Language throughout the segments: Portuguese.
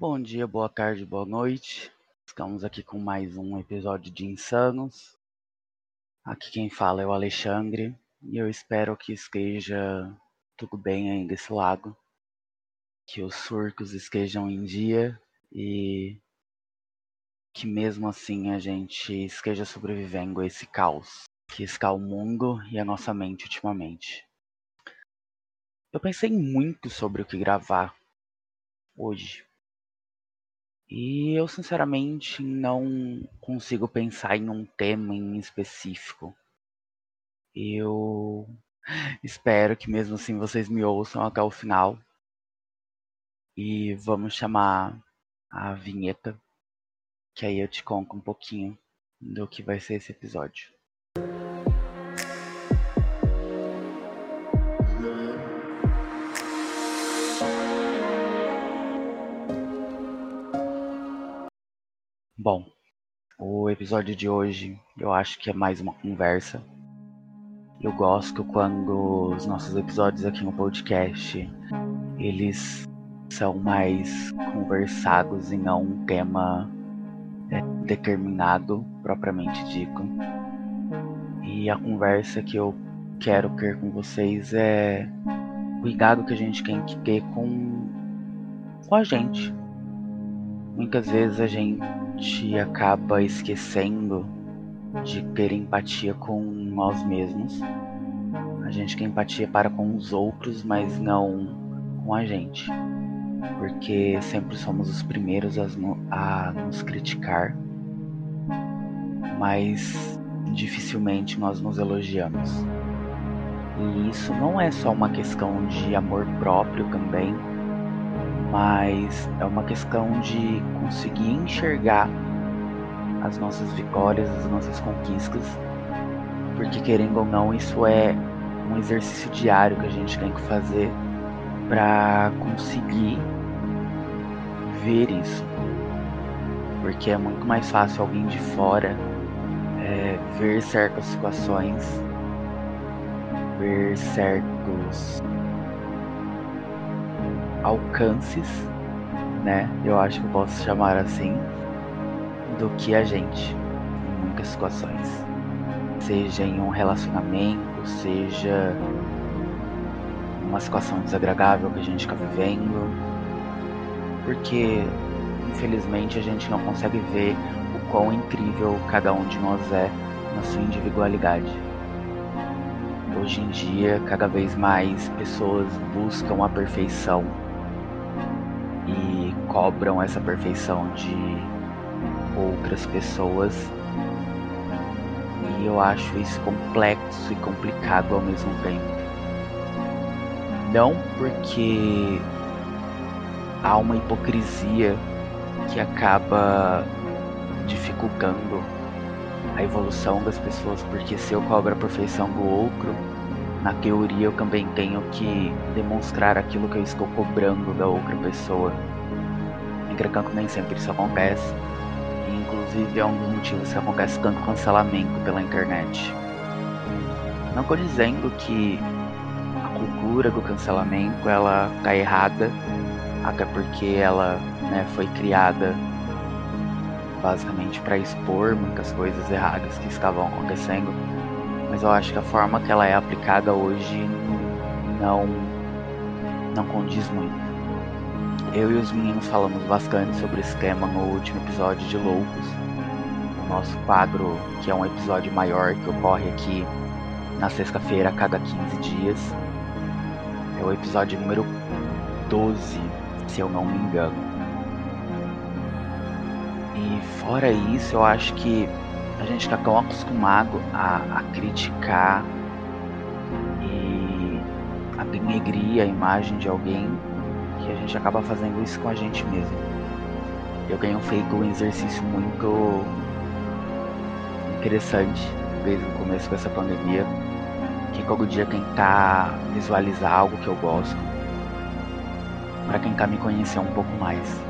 Bom dia, boa tarde, boa noite. Estamos aqui com mais um episódio de Insanos. Aqui quem fala é o Alexandre e eu espero que esteja tudo bem aí desse lado, que os surcos estejam em dia e que mesmo assim a gente esteja sobrevivendo a esse caos que está o mundo e a nossa mente ultimamente. Eu pensei muito sobre o que gravar hoje. E eu sinceramente não consigo pensar em um tema em específico. Eu espero que mesmo assim vocês me ouçam até o final. E vamos chamar a vinheta, que aí eu te conto um pouquinho do que vai ser esse episódio. Bom, o episódio de hoje eu acho que é mais uma conversa. Eu gosto quando os nossos episódios aqui no podcast eles são mais conversados e não um tema é, determinado propriamente dito. E a conversa que eu quero ter com vocês é cuidado que a gente tem que ter com, com a gente. Muitas vezes a gente acaba esquecendo de ter empatia com nós mesmos. A gente tem empatia para com os outros, mas não com a gente. Porque sempre somos os primeiros a, a nos criticar, mas dificilmente nós nos elogiamos. E isso não é só uma questão de amor próprio também, mas é uma questão de conseguir enxergar as nossas vitórias, as nossas conquistas, porque querendo ou não, isso é um exercício diário que a gente tem que fazer para conseguir ver isso. Porque é muito mais fácil alguém de fora é, ver certas situações, ver certos alcances, né? Eu acho que eu posso chamar assim, do que a gente em muitas situações. Seja em um relacionamento, seja uma situação desagradável que a gente está vivendo. Porque infelizmente a gente não consegue ver o quão incrível cada um de nós é na sua individualidade. Hoje em dia, cada vez mais pessoas buscam a perfeição e cobram essa perfeição de outras pessoas. E eu acho isso complexo e complicado ao mesmo tempo. Não porque há uma hipocrisia que acaba dificultando a evolução das pessoas, porque se eu cobro a perfeição do outro, na teoria eu também tenho que demonstrar aquilo que eu estou cobrando da outra pessoa. Entretanto, nem sempre isso acontece. E, inclusive é um dos motivos que acontece tanto cancelamento pela internet. Não estou dizendo que a cultura do cancelamento ela tá errada, até porque ela né, foi criada basicamente para expor muitas coisas erradas que estavam acontecendo mas eu acho que a forma que ela é aplicada hoje não não condiz muito. Eu e os meninos falamos bastante sobre esse tema no último episódio de Loucos, o nosso quadro que é um episódio maior que ocorre aqui na sexta-feira a cada 15 dias. É o episódio número 12, se eu não me engano. E fora isso, eu acho que a gente está tão acostumado a, a criticar e a denegrir a imagem de alguém que a gente acaba fazendo isso com a gente mesmo. Eu tenho feito um exercício muito interessante desde o começo dessa pandemia, que todo dia tentar visualizar algo que eu gosto, para tentar me conhecer um pouco mais.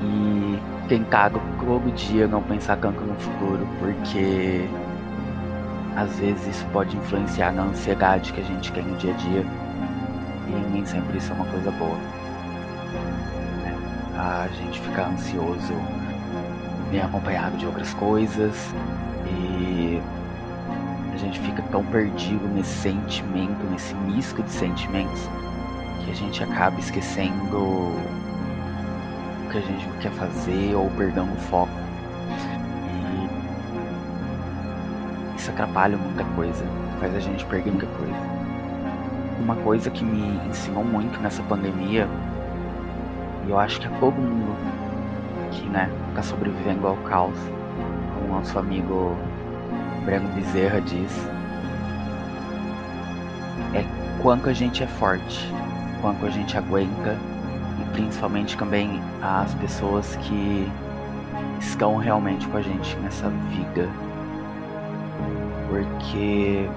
E tentado todo dia não pensar tanto no futuro, porque às vezes isso pode influenciar na ansiedade que a gente tem no dia a dia e nem sempre isso é uma coisa boa. É. a gente fica ansioso, bem acompanhado de outras coisas e a gente fica tão perdido nesse sentimento, nesse misto de sentimentos, que a gente acaba esquecendo o que a gente quer fazer ou perdendo o foco. E isso atrapalha muita coisa, faz a gente perder muita coisa. Uma coisa que me ensinou muito nessa pandemia, e eu acho que a todo mundo que né, tá sobrevivendo ao caos, como nosso amigo Breno Bezerra diz, é quanto a gente é forte, quanto a gente aguenta e principalmente também as pessoas que estão realmente com a gente nessa vida. Porque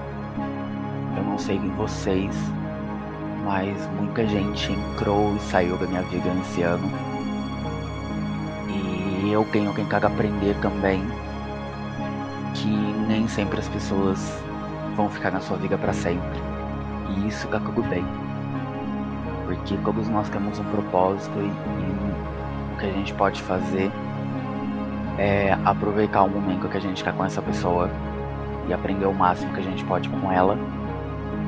eu não sei em vocês, mas muita gente entrou e saiu da minha vida nesse ano. E eu tenho que aprender também que nem sempre as pessoas vão ficar na sua vida para sempre. E isso tá tudo bem. Porque todos nós temos um propósito e, e o que a gente pode fazer é aproveitar o momento que a gente está com essa pessoa e aprender o máximo que a gente pode com ela.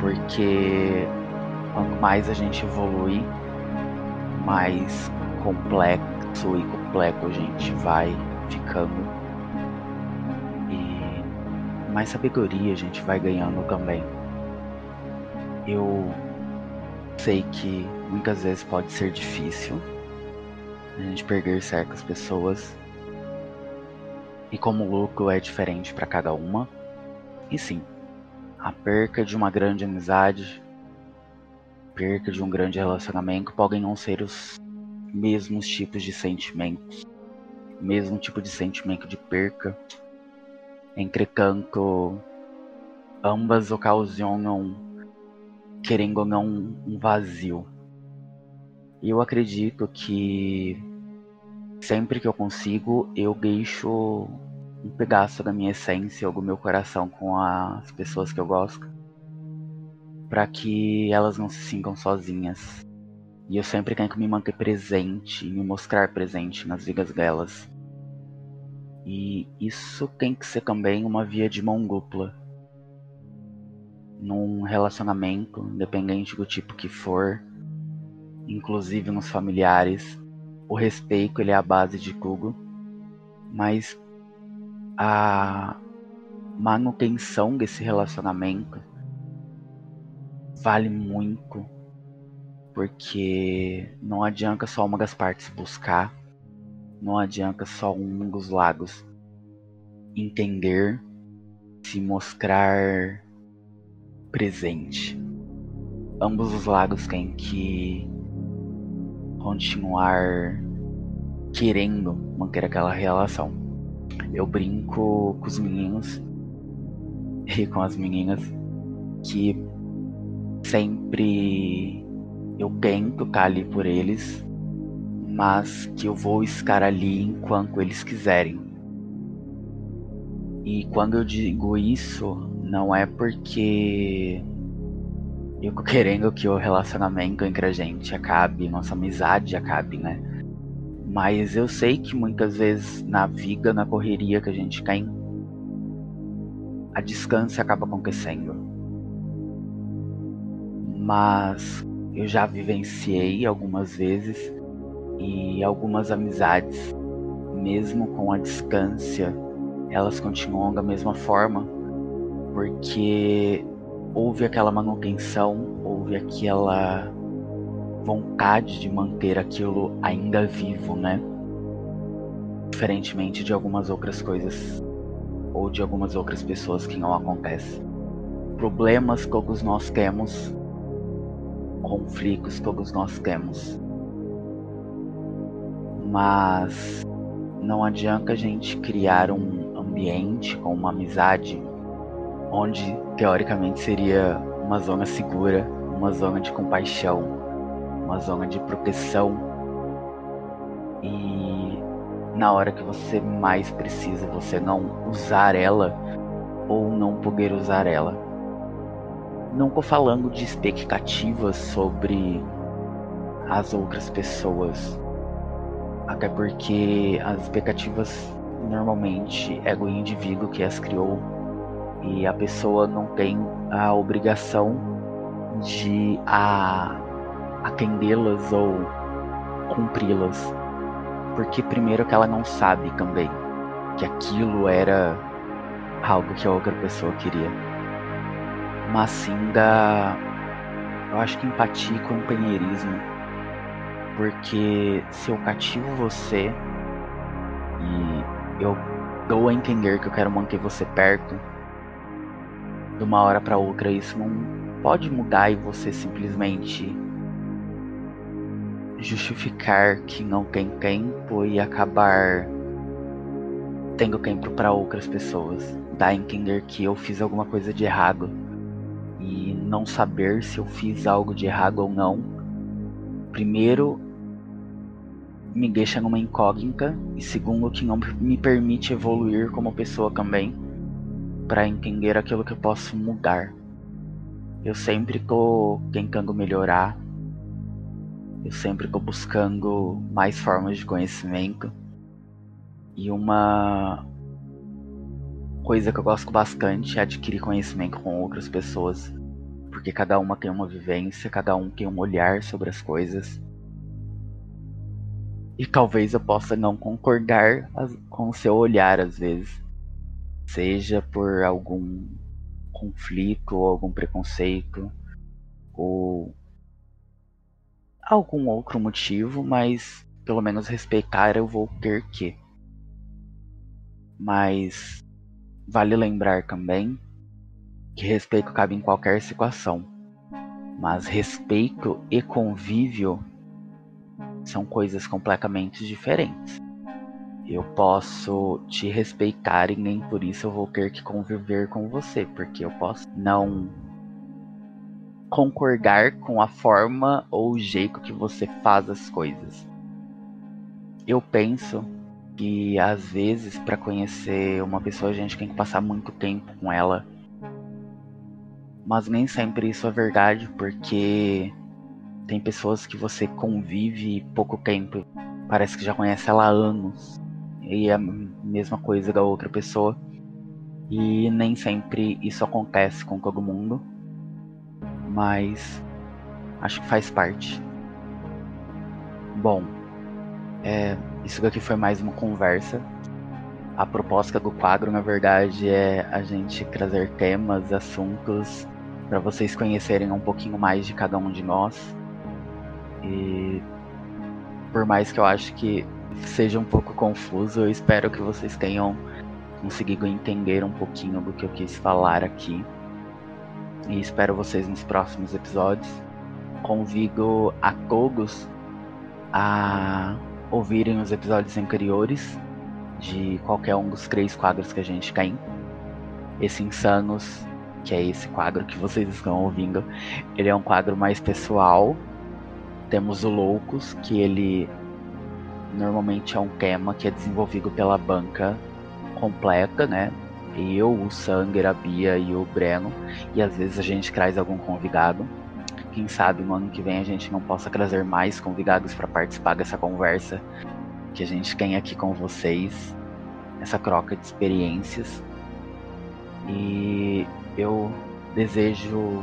Porque quanto mais a gente evolui, mais complexo e completo a gente vai ficando mais sabedoria a gente vai ganhando também. Eu sei que muitas vezes pode ser difícil a gente perder certas pessoas. E como o lucro é diferente para cada uma. E sim, a perca de uma grande amizade, perca de um grande relacionamento podem não ser os mesmos tipos de sentimentos, mesmo tipo de sentimento de perca Entretanto, ambas ocasionam, querendo ou não, um vazio. E eu acredito que sempre que eu consigo, eu deixo um pedaço da minha essência ou do meu coração com as pessoas que eu gosto, para que elas não se sintam sozinhas. E eu sempre tenho que me manter presente me mostrar presente nas vidas delas. E isso tem que ser também uma via de mão dupla. Num relacionamento, independente do tipo que for, inclusive nos familiares, o respeito ele é a base de tudo, mas a manutenção desse relacionamento vale muito, porque não adianta só uma das partes buscar não adianta só um dos lados entender, se mostrar presente. Ambos os lados têm que continuar querendo manter aquela relação. Eu brinco com os meninos e com as meninas que sempre eu tento estar ali por eles mas que eu vou estar ali enquanto eles quiserem. E quando eu digo isso, não é porque eu querendo que o relacionamento entre a gente acabe, nossa amizade acabe, né? Mas eu sei que muitas vezes na vida, na correria que a gente tem, a distância acaba acontecendo. Mas eu já vivenciei algumas vezes e algumas amizades, mesmo com a distância, elas continuam da mesma forma, porque houve aquela manutenção, houve aquela vontade de manter aquilo ainda vivo, né? Diferentemente de algumas outras coisas ou de algumas outras pessoas que não acontece. Problemas todos nós temos, conflitos todos nós temos mas não adianta a gente criar um ambiente com uma amizade onde teoricamente seria uma zona segura, uma zona de compaixão, uma zona de proteção e na hora que você mais precisa você não usar ela ou não poder usar ela. Não tô falando de expectativas sobre as outras pessoas, Até porque as expectativas normalmente é o indivíduo que as criou e a pessoa não tem a obrigação de atendê-las ou cumpri-las. Porque primeiro que ela não sabe também que aquilo era algo que a outra pessoa queria. Mas sim da eu acho que empatia e companheirismo. Porque se eu cativo você e eu dou a entender que eu quero manter você perto, de uma hora para outra isso não pode mudar e você simplesmente justificar que não tem tempo e acabar tendo tempo para outras pessoas. Dar a entender que eu fiz alguma coisa de errado e não saber se eu fiz algo de errado ou não. Primeiro, me deixa numa incógnita e segundo, que não me permite evoluir como pessoa também para entender aquilo que eu posso mudar. Eu sempre tô tentando melhorar. Eu sempre tô buscando mais formas de conhecimento. E uma coisa que eu gosto bastante é adquirir conhecimento com outras pessoas. Porque cada uma tem uma vivência, cada um tem um olhar sobre as coisas. E talvez eu possa não concordar com o seu olhar às vezes. Seja por algum conflito ou algum preconceito ou algum outro motivo, mas pelo menos respeitar eu vou ter que. Mas vale lembrar também que respeito cabe em qualquer situação, mas respeito e convívio são coisas completamente diferentes. Eu posso te respeitar e nem por isso eu vou ter que conviver com você, porque eu posso não concordar com a forma ou o jeito que você faz as coisas. Eu penso que às vezes para conhecer uma pessoa a gente tem que passar muito tempo com ela. Mas nem sempre isso é verdade, porque tem pessoas que você convive pouco tempo, parece que já conhece ela há anos e é a mesma coisa da outra pessoa. E nem sempre isso acontece com todo mundo, mas acho que faz parte. Bom, é, isso daqui foi mais uma conversa. A proposta do quadro, na verdade, é a gente trazer temas, assuntos para vocês conhecerem um pouquinho mais de cada um de nós. E por mais que eu acho que seja um pouco confuso. Eu espero que vocês tenham conseguido entender um pouquinho do que eu quis falar aqui. E espero vocês nos próximos episódios. Convido a todos a ouvirem os episódios anteriores de qualquer um dos três quadros que a gente tem. Esse Insanos, que é esse quadro que vocês estão ouvindo, ele é um quadro mais pessoal. Temos o Loucos, que ele normalmente é um tema que é desenvolvido pela banca completa, né? Eu, o Sanger, a Bia e o Breno. E às vezes a gente traz algum convidado. Quem sabe no ano que vem a gente não possa trazer mais convidados para participar dessa conversa que a gente tem aqui com vocês. Essa troca de experiências. E eu desejo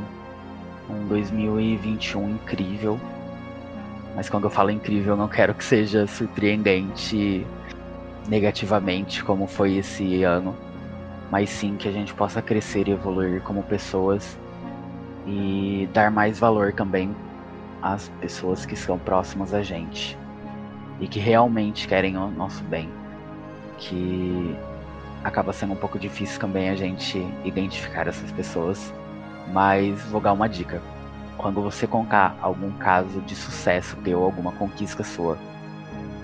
um 2021 incrível mas quando eu falo incrível, eu não quero que seja surpreendente negativamente, como foi esse ano. Mas sim que a gente possa crescer e evoluir como pessoas e dar mais valor também às pessoas que são próximas a gente e que realmente querem o nosso bem. Que acaba sendo um pouco difícil também a gente identificar essas pessoas, mas vou dar uma dica quando você contar algum caso de sucesso teu, alguma conquista sua,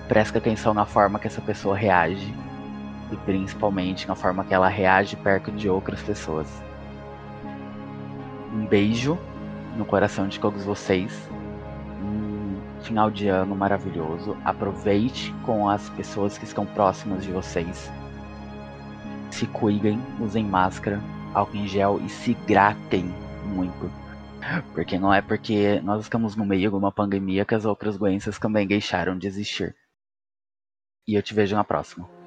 preste atenção na forma que essa pessoa reage e principalmente na forma que ela reage perto de outras pessoas. Um beijo no coração de todos vocês. Um final de ano maravilhoso. Aproveite com as pessoas que estão próximas de vocês. Se cuidem, usem máscara, álcool em gel e se gratem muito. Porque não é porque nós estamos no meio de uma pandemia que as outras doenças também deixaram de existir. e eu te vejo na próxima.